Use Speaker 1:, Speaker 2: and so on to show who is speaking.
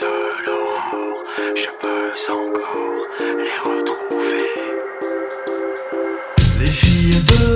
Speaker 1: de l'aurore, je peux encore les retrouver.
Speaker 2: Les filles de